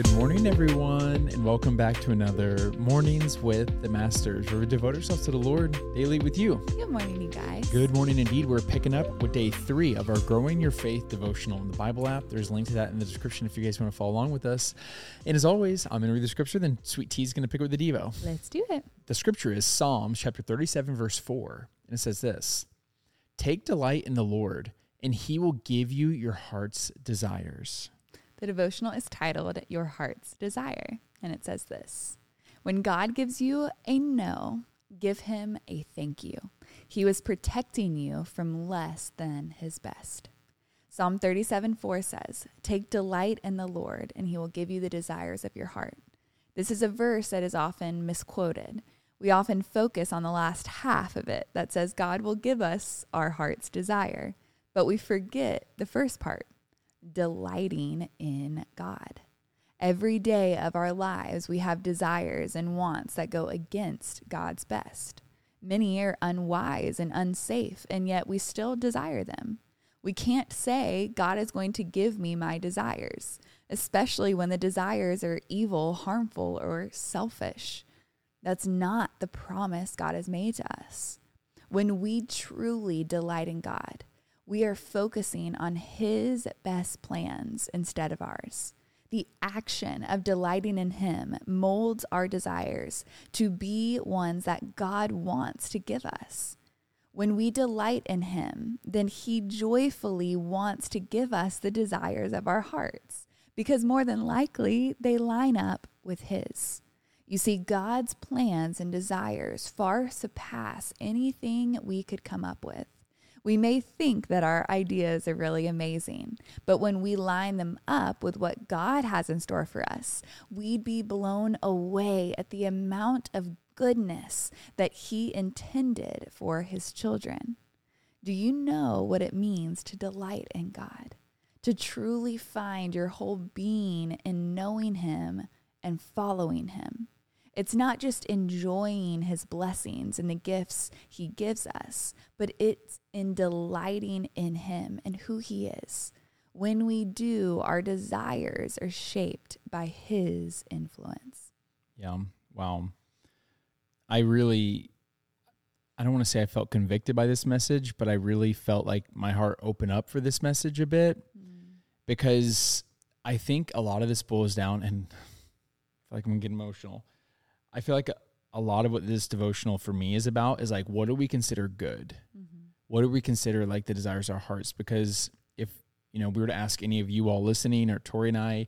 Good morning, everyone, and welcome back to another Mornings with the Masters, where we devote ourselves to the Lord daily with you. Good morning, you guys. Good morning, indeed. We're picking up with day three of our Growing Your Faith devotional in the Bible app. There's a link to that in the description if you guys want to follow along with us. And as always, I'm going to read the scripture, then Sweet T's going to pick up the Devo. Let's do it. The scripture is Psalms chapter 37, verse 4, and it says this Take delight in the Lord, and he will give you your heart's desires. The devotional is titled Your Heart's Desire, and it says this When God gives you a no, give him a thank you. He was protecting you from less than his best. Psalm 37 4 says, Take delight in the Lord, and he will give you the desires of your heart. This is a verse that is often misquoted. We often focus on the last half of it that says God will give us our heart's desire, but we forget the first part delighting in God. Every day of our lives, we have desires and wants that go against God's best. Many are unwise and unsafe, and yet we still desire them. We can't say, God is going to give me my desires, especially when the desires are evil, harmful, or selfish. That's not the promise God has made to us. When we truly delight in God, we are focusing on His best plans instead of ours. The action of delighting in Him molds our desires to be ones that God wants to give us. When we delight in Him, then He joyfully wants to give us the desires of our hearts because more than likely they line up with His. You see, God's plans and desires far surpass anything we could come up with. We may think that our ideas are really amazing, but when we line them up with what God has in store for us, we'd be blown away at the amount of goodness that He intended for His children. Do you know what it means to delight in God? To truly find your whole being in knowing Him and following Him. It's not just enjoying his blessings and the gifts he gives us, but it's in delighting in him and who he is. When we do, our desires are shaped by his influence. Yeah. Wow. I really, I don't want to say I felt convicted by this message, but I really felt like my heart opened up for this message a bit mm. because I think a lot of this boils down, and I feel like I'm getting emotional I feel like a, a, lot of what this devotional for me is about is like, what do we consider good? Mm-hmm. What do we consider like the desires of our hearts? Because if, you know, we were to ask any of you all listening or Tori and I,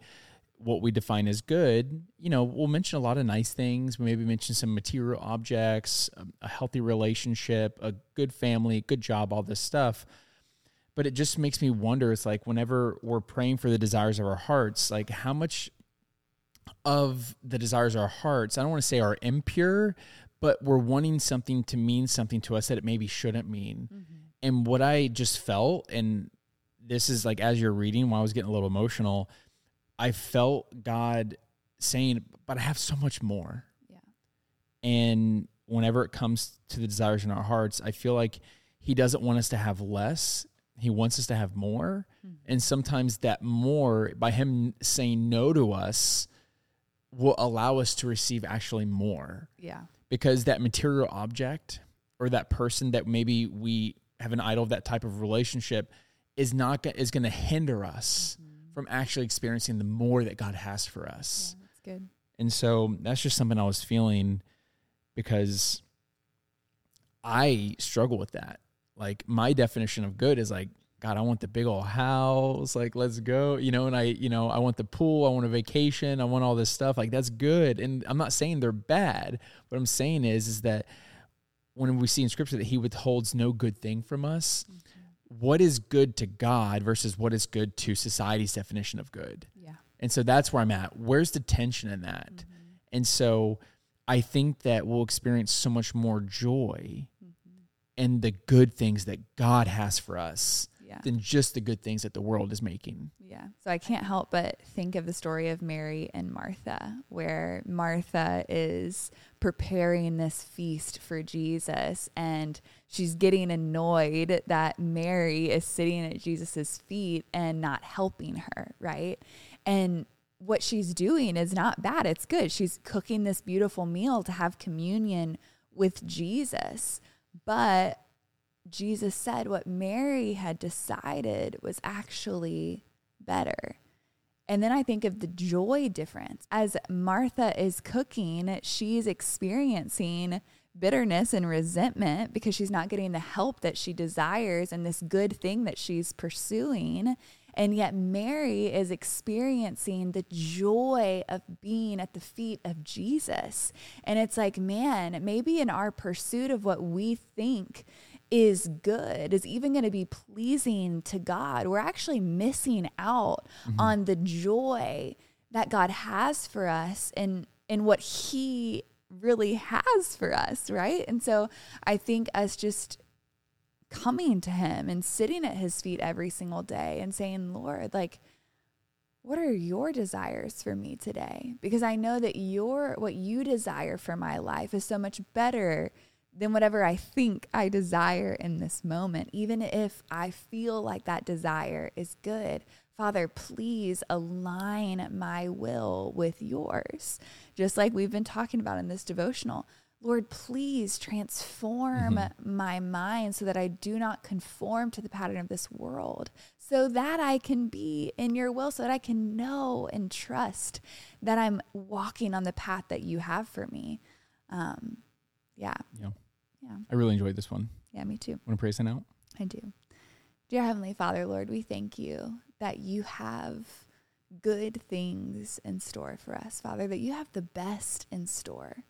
what we define as good, you know, we'll mention a lot of nice things. We maybe mention some material objects, a, a healthy relationship, a good family, good job, all this stuff but it just makes me wonder it's like whenever we're praying for the desires of our hearts like how much of the desires of our hearts, I don't want to say are impure, but we're wanting something to mean something to us that it maybe shouldn't mean. Mm-hmm. And what I just felt, and this is like as you're reading, while I was getting a little emotional, I felt God saying, But I have so much more. Yeah. And whenever it comes to the desires in our hearts, I feel like He doesn't want us to have less. He wants us to have more. Mm-hmm. And sometimes that more, by Him saying no to us, will allow us to receive actually more. Yeah. Because that material object or that person that maybe we have an idol of that type of relationship is not is going to hinder us mm-hmm. from actually experiencing the more that God has for us. Yeah, that's good. And so that's just something I was feeling because I struggle with that. Like my definition of good is like God, I want the big old house. Like, let's go. You know, and I, you know, I want the pool. I want a vacation. I want all this stuff. Like, that's good. And I'm not saying they're bad. What I'm saying is, is that when we see in scripture that he withholds no good thing from us, mm-hmm. what is good to God versus what is good to society's definition of good? Yeah. And so that's where I'm at. Where's the tension in that? Mm-hmm. And so I think that we'll experience so much more joy mm-hmm. in the good things that God has for us yeah. than just the good things that the world is making. Yeah. So I can't help but think of the story of Mary and Martha, where Martha is preparing this feast for Jesus and she's getting annoyed that Mary is sitting at Jesus's feet and not helping her, right? And what she's doing is not bad. It's good. She's cooking this beautiful meal to have communion with Jesus. But Jesus said what Mary had decided was actually better. And then I think of the joy difference. As Martha is cooking, she's experiencing bitterness and resentment because she's not getting the help that she desires and this good thing that she's pursuing. And yet, Mary is experiencing the joy of being at the feet of Jesus. And it's like, man, maybe in our pursuit of what we think is good, is even going to be pleasing to God, we're actually missing out mm-hmm. on the joy that God has for us and, and what He really has for us, right? And so I think us just coming to him and sitting at his feet every single day and saying, Lord, like, what are your desires for me today? Because I know that your what you desire for my life is so much better than whatever I think I desire in this moment, even if I feel like that desire is good. Father, please align my will with yours, just like we've been talking about in this devotional. Lord, please transform mm-hmm. my mind so that I do not conform to the pattern of this world, so that I can be in your will, so that I can know and trust that I'm walking on the path that you have for me. Um, yeah. Yeah. Yeah. I really enjoyed this one. Yeah, me too. Want to pray sign out? I do. Dear Heavenly Father, Lord, we thank you that you have good things in store for us, Father, that you have the best in store.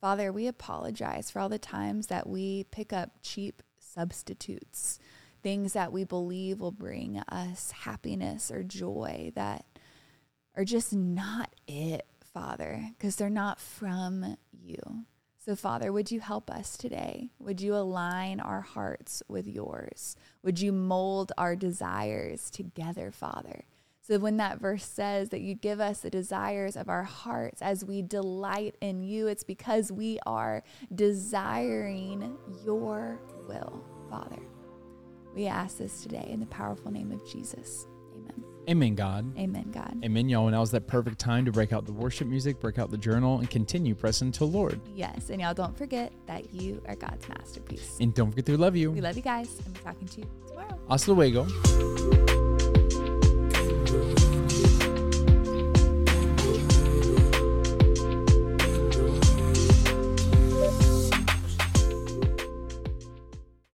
Father, we apologize for all the times that we pick up cheap substitutes, things that we believe will bring us happiness or joy that are just not it, Father, because they're not from you. So, Father, would you help us today? Would you align our hearts with yours? Would you mold our desires together, Father? So when that verse says that you give us the desires of our hearts as we delight in you, it's because we are desiring your will, Father. We ask this today in the powerful name of Jesus. Amen. God. Amen, God. Amen, y'all. And now's that perfect time to break out the worship music, break out the journal, and continue pressing to Lord. Yes. And y'all don't forget that you are God's masterpiece. And don't forget to love you. We love you guys, and we're talking to you tomorrow. Hasta luego.